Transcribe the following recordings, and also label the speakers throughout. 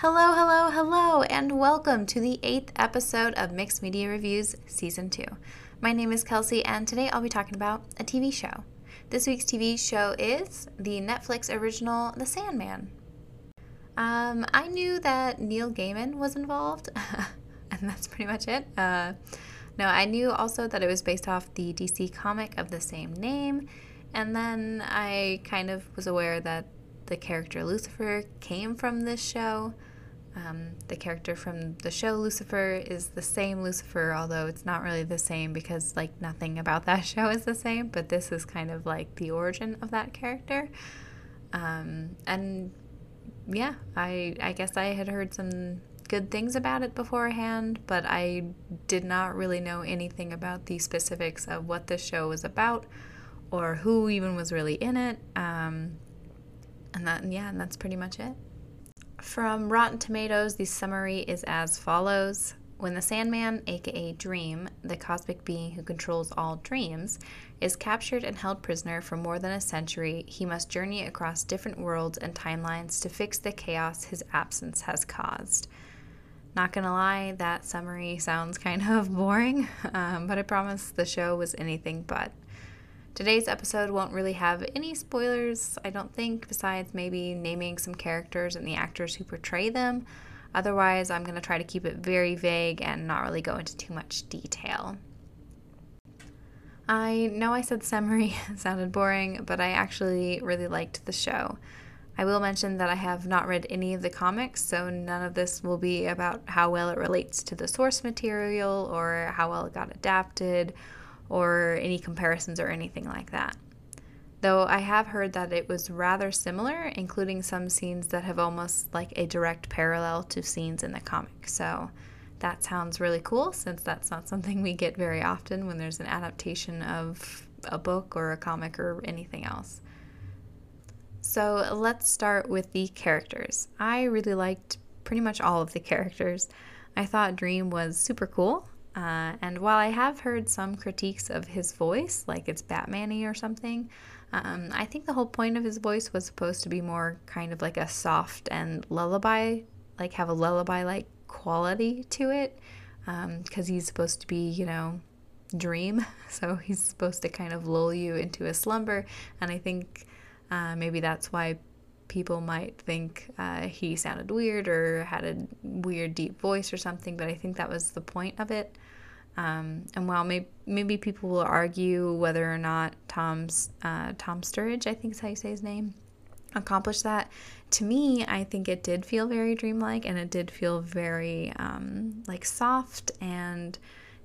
Speaker 1: Hello, hello, hello, and welcome to the eighth episode of Mixed Media Reviews Season 2. My name is Kelsey, and today I'll be talking about a TV show. This week's TV show is the Netflix original The Sandman. Um, I knew that Neil Gaiman was involved, and that's pretty much it. Uh, no, I knew also that it was based off the DC comic of the same name, and then I kind of was aware that the character Lucifer came from this show. Um, the character from the show Lucifer is the same Lucifer, although it's not really the same because like nothing about that show is the same. But this is kind of like the origin of that character. Um, and yeah, I I guess I had heard some good things about it beforehand, but I did not really know anything about the specifics of what this show was about or who even was really in it. Um, and yeah, and that's pretty much it. From Rotten Tomatoes, the summary is as follows. When the Sandman, aka Dream, the cosmic being who controls all dreams, is captured and held prisoner for more than a century, he must journey across different worlds and timelines to fix the chaos his absence has caused. Not gonna lie, that summary sounds kind of boring, um, but I promise the show was anything but. Today's episode won't really have any spoilers, I don't think, besides maybe naming some characters and the actors who portray them. Otherwise, I'm going to try to keep it very vague and not really go into too much detail. I know I said summary sounded boring, but I actually really liked the show. I will mention that I have not read any of the comics, so none of this will be about how well it relates to the source material or how well it got adapted or any comparisons or anything like that. Though I have heard that it was rather similar, including some scenes that have almost like a direct parallel to scenes in the comic. So that sounds really cool since that's not something we get very often when there's an adaptation of a book or a comic or anything else. So let's start with the characters. I really liked pretty much all of the characters. I thought Dream was super cool. Uh, and while I have heard some critiques of his voice, like it's Batman-y or something, um, I think the whole point of his voice was supposed to be more kind of like a soft and lullaby, like have a lullaby like quality to it, because um, he's supposed to be, you know, dream. So he's supposed to kind of lull you into a slumber. And I think uh, maybe that's why people might think uh, he sounded weird or had a weird deep voice or something, but I think that was the point of it. Um, and while maybe, maybe people will argue whether or not Tom's uh, Tom Sturridge, I think is how you say his name, accomplished that, to me, I think it did feel very dreamlike and it did feel very um, like soft and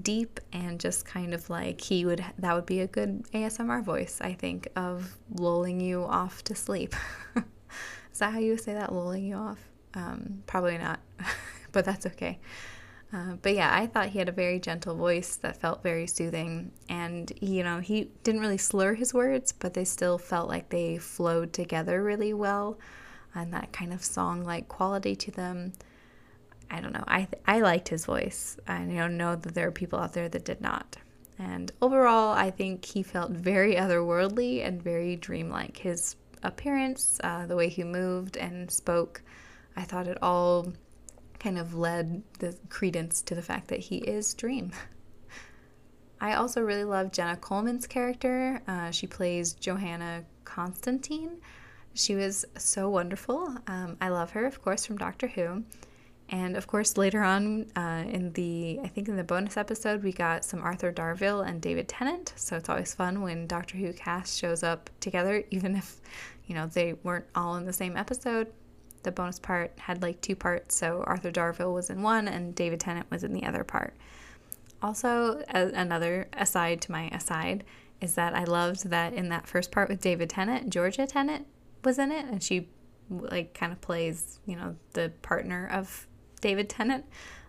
Speaker 1: deep and just kind of like he would that would be a good ASMR voice, I think, of lulling you off to sleep. is that how you say that, lulling you off? Um, probably not, but that's okay. Uh, but yeah, I thought he had a very gentle voice that felt very soothing. And, you know, he didn't really slur his words, but they still felt like they flowed together really well and that kind of song like quality to them. I don't know. I, I liked his voice. I don't know that there are people out there that did not. And overall, I think he felt very otherworldly and very dreamlike. His appearance, uh, the way he moved and spoke, I thought it all kind of led the credence to the fact that he is Dream. I also really love Jenna Coleman's character. Uh, she plays Johanna Constantine. She was so wonderful. Um, I love her, of course, from Doctor Who. And of course, later on uh, in the, I think in the bonus episode, we got some Arthur Darvill and David Tennant. So it's always fun when Doctor Who cast shows up together, even if, you know, they weren't all in the same episode the bonus part had like two parts, so Arthur Darvill was in one and David Tennant was in the other part. Also, another aside to my aside is that I loved that in that first part with David Tennant, Georgia Tennant was in it, and she like kind of plays, you know, the partner of David Tennant.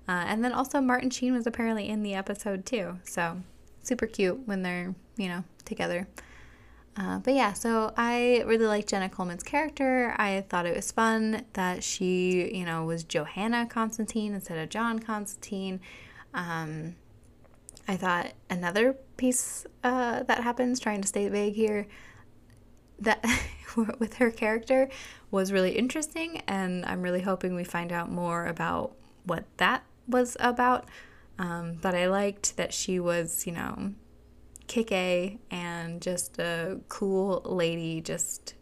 Speaker 1: Uh, and then also Martin Sheen was apparently in the episode too. So super cute when they're, you know, together. Uh, but yeah, so I really liked Jenna Coleman's character. I thought it was fun that she, you know, was Johanna Constantine instead of John Constantine. Um, I thought another piece uh, that happens, trying to stay vague here, that with her character was really interesting, and I'm really hoping we find out more about what that was about. Um, but I liked that she was, you know, kick A and just a cool lady, just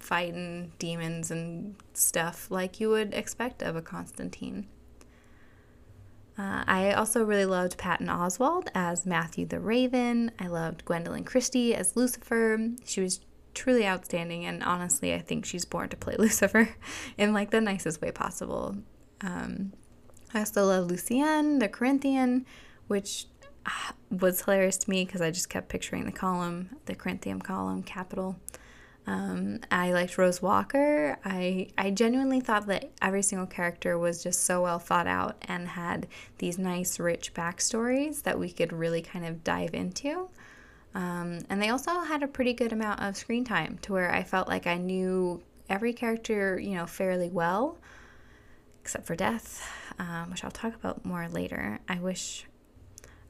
Speaker 1: fighting demons and stuff like you would expect of a Constantine. Uh, I also really loved Patton Oswalt as Matthew the Raven. I loved Gwendoline Christie as Lucifer. She was truly outstanding, and honestly, I think she's born to play Lucifer in like the nicest way possible. Um, I also love Lucienne, the Corinthian, which was hilarious to me because I just kept picturing the column, the Corinthian column, capital. Um, I liked Rose Walker. I I genuinely thought that every single character was just so well thought out and had these nice, rich backstories that we could really kind of dive into. Um, and they also had a pretty good amount of screen time to where I felt like I knew every character, you know, fairly well, except for Death, um, which I'll talk about more later. I wish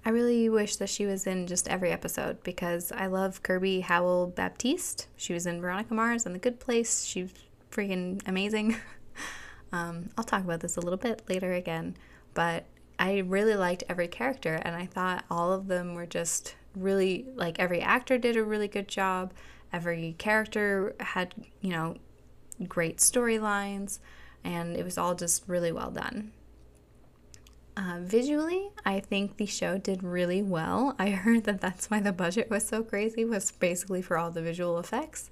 Speaker 1: I really wish that she was in just every episode because I love Kirby Howell Baptiste. She was in Veronica Mars and The Good Place. She's freaking amazing. um, I'll talk about this a little bit later again, but I really liked every character and I thought all of them were just really like every actor did a really good job. Every character had, you know, great storylines and it was all just really well done. Uh, visually, I think the show did really well. I heard that that's why the budget was so crazy, was basically for all the visual effects.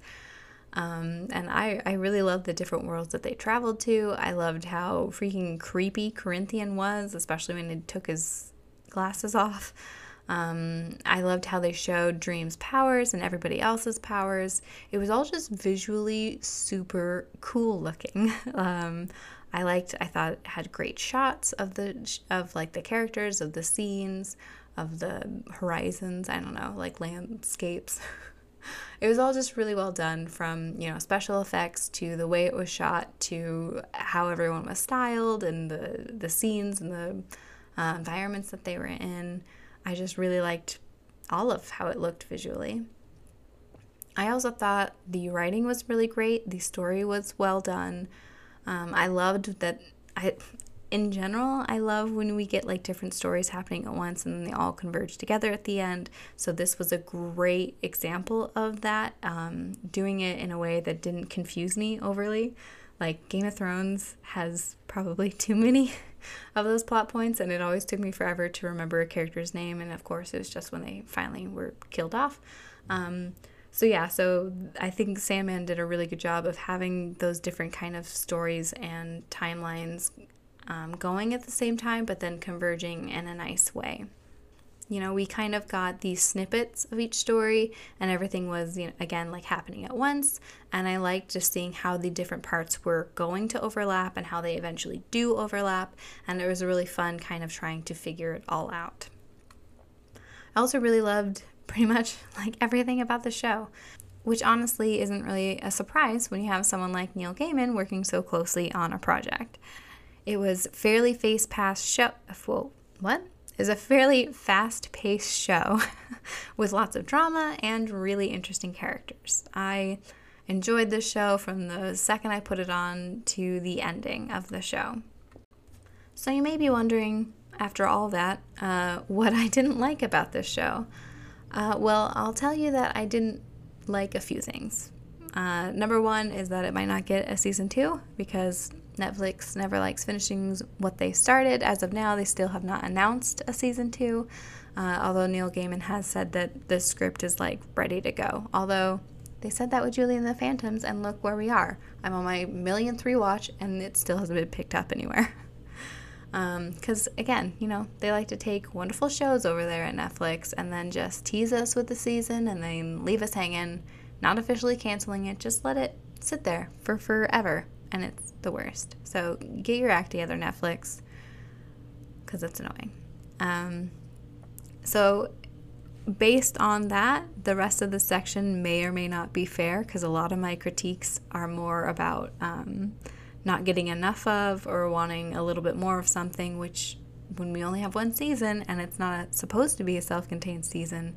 Speaker 1: Um, and I, I really loved the different worlds that they traveled to. I loved how freaking creepy Corinthian was, especially when he took his glasses off. Um, I loved how they showed Dream's powers and everybody else's powers. It was all just visually super cool looking. um, I liked. I thought it had great shots of the of like the characters, of the scenes, of the horizons. I don't know, like landscapes. it was all just really well done, from you know special effects to the way it was shot to how everyone was styled and the the scenes and the uh, environments that they were in. I just really liked all of how it looked visually. I also thought the writing was really great. The story was well done. Um, I loved that I in general, I love when we get like different stories happening at once and then they all converge together at the end. So, this was a great example of that, um, doing it in a way that didn't confuse me overly. Like, Game of Thrones has probably too many of those plot points, and it always took me forever to remember a character's name. And of course, it was just when they finally were killed off. Um, so yeah, so I think Sandman did a really good job of having those different kind of stories and timelines um, going at the same time, but then converging in a nice way. You know, we kind of got these snippets of each story, and everything was, you know, again, like happening at once. And I liked just seeing how the different parts were going to overlap and how they eventually do overlap. And it was a really fun kind of trying to figure it all out. I also really loved pretty much like everything about the show, which honestly isn't really a surprise when you have someone like Neil Gaiman working so closely on a project. It was fairly fast paced show. Whoa, what? Is a fairly fast paced show with lots of drama and really interesting characters. I enjoyed the show from the second I put it on to the ending of the show. So you may be wondering, after all that, uh, what I didn't like about this show. Uh, well, I'll tell you that I didn't like a few things. Uh, number one is that it might not get a season two because Netflix never likes finishing what they started. As of now, they still have not announced a season two, uh, although Neil Gaiman has said that the script is like ready to go. Although they said that with Julie and the Phantoms, and look where we are. I'm on my millionth rewatch, and it still hasn't been picked up anywhere. Because, um, again, you know, they like to take wonderful shows over there at Netflix and then just tease us with the season and then leave us hanging, not officially canceling it, just let it sit there for forever. And it's the worst. So get your act together, Netflix, because it's annoying. Um, so, based on that, the rest of the section may or may not be fair because a lot of my critiques are more about. Um, not getting enough of or wanting a little bit more of something, which when we only have one season and it's not supposed to be a self contained season,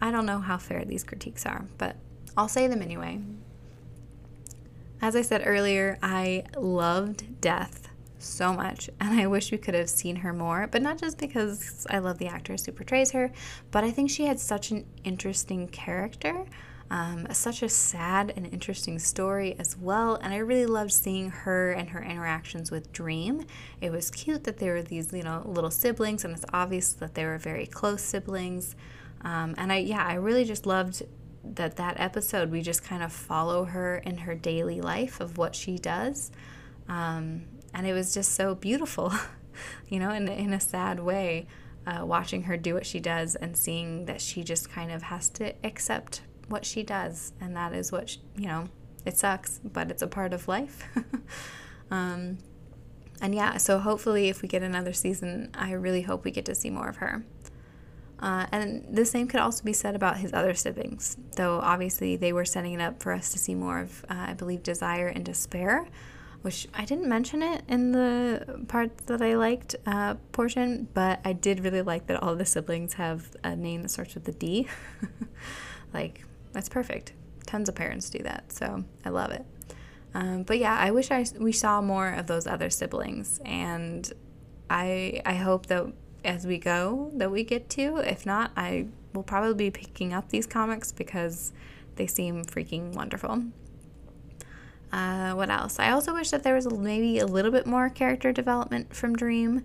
Speaker 1: I don't know how fair these critiques are, but I'll say them anyway. As I said earlier, I loved Death so much, and I wish we could have seen her more, but not just because I love the actress who portrays her, but I think she had such an interesting character. Um, such a sad and interesting story as well, and I really loved seeing her and her interactions with Dream. It was cute that they were these, you know, little siblings, and it's obvious that they were very close siblings. Um, and I, yeah, I really just loved that that episode. We just kind of follow her in her daily life of what she does. Um, and it was just so beautiful, you know, in, in a sad way, uh, watching her do what she does and seeing that she just kind of has to accept what she does. And that is what, she, you know, it sucks, but it's a part of life. um, and yeah, so hopefully, if we get another season, I really hope we get to see more of her. Uh, and the same could also be said about his other siblings, though obviously they were setting it up for us to see more of, uh, I believe, Desire and Despair which I didn't mention it in the part that I liked uh, portion, but I did really like that all the siblings have a name that starts with a D. like, that's perfect. Tons of parents do that, so I love it. Um, but yeah, I wish I we saw more of those other siblings, and I I hope that as we go that we get to. If not, I will probably be picking up these comics because they seem freaking wonderful. Uh, what else? I also wish that there was maybe a little bit more character development from Dream.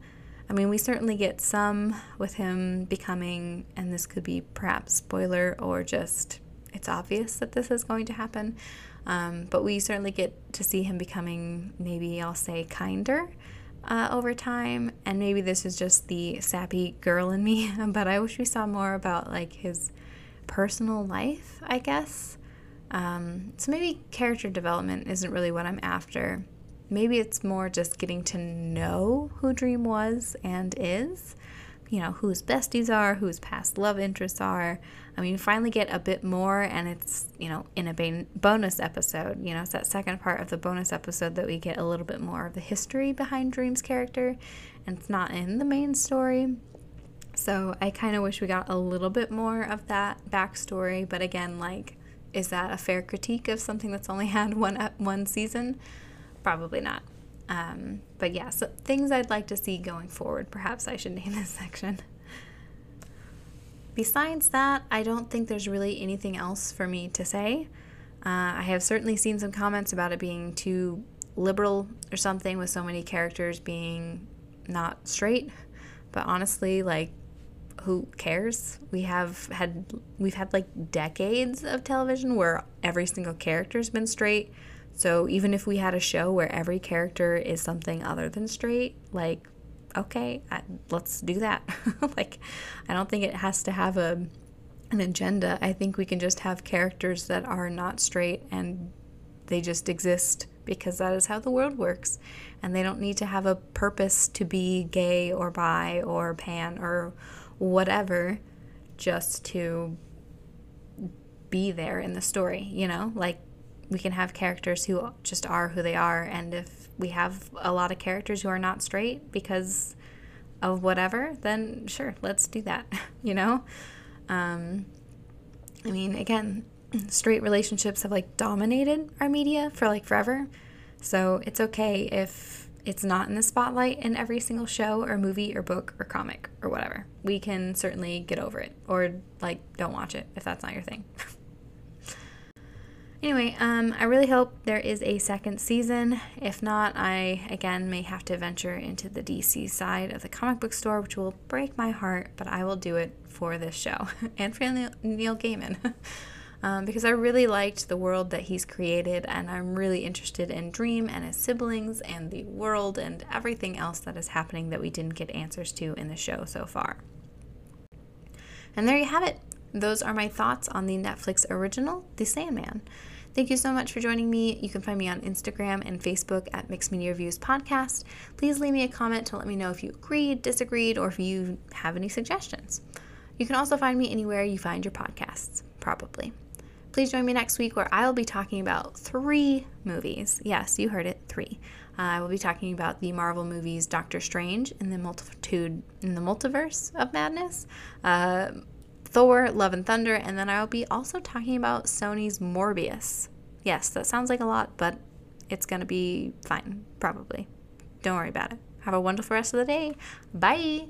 Speaker 1: I mean, we certainly get some with him becoming, and this could be perhaps spoiler or just it's obvious that this is going to happen. Um, but we certainly get to see him becoming, maybe I'll say, kinder uh, over time. And maybe this is just the sappy girl in me, but I wish we saw more about like his personal life, I guess. Um, so maybe character development isn't really what I'm after. Maybe it's more just getting to know who Dream was and is. You know, who his besties are, who his past love interests are. I mean, you finally get a bit more, and it's, you know, in a bonus episode. You know, it's that second part of the bonus episode that we get a little bit more of the history behind Dream's character, and it's not in the main story. So I kind of wish we got a little bit more of that backstory, but again, like, is that a fair critique of something that's only had one one season? Probably not. Um, but yeah, so things I'd like to see going forward. Perhaps I should name this section. Besides that, I don't think there's really anything else for me to say. Uh, I have certainly seen some comments about it being too liberal or something, with so many characters being not straight. But honestly, like who cares? We have had we've had like decades of television where every single character's been straight. So even if we had a show where every character is something other than straight, like okay, I, let's do that. like I don't think it has to have a an agenda. I think we can just have characters that are not straight and they just exist because that is how the world works. And they don't need to have a purpose to be gay or bi or pan or whatever just to be there in the story, you know? Like we can have characters who just are who they are and if we have a lot of characters who are not straight because of whatever, then sure, let's do that, you know? Um I mean, again, straight relationships have like dominated our media for like forever. So it's okay if it's not in the spotlight in every single show or movie or book or comic or whatever. We can certainly get over it or like don't watch it if that's not your thing. anyway, um, I really hope there is a second season. If not, I again may have to venture into the DC side of the comic book store, which will break my heart, but I will do it for this show and for Neil Gaiman. um, because I really liked the world that he's created, and I'm really interested in Dream and his siblings and the world and everything else that is happening that we didn't get answers to in the show so far. And there you have it. Those are my thoughts on the Netflix original, The Sandman. Thank you so much for joining me. You can find me on Instagram and Facebook at Mixed Media Reviews Podcast. Please leave me a comment to let me know if you agreed, disagreed, or if you have any suggestions. You can also find me anywhere you find your podcasts, probably. Please join me next week where I will be talking about three movies. Yes, you heard it, three. Uh, I will be talking about the Marvel movies Doctor Strange in the multitude in the multiverse of madness, uh, Thor, Love and Thunder, and then I'll be also talking about Sony's Morbius. Yes, that sounds like a lot, but it's going to be fine, probably. Don't worry about it. Have a wonderful rest of the day. Bye.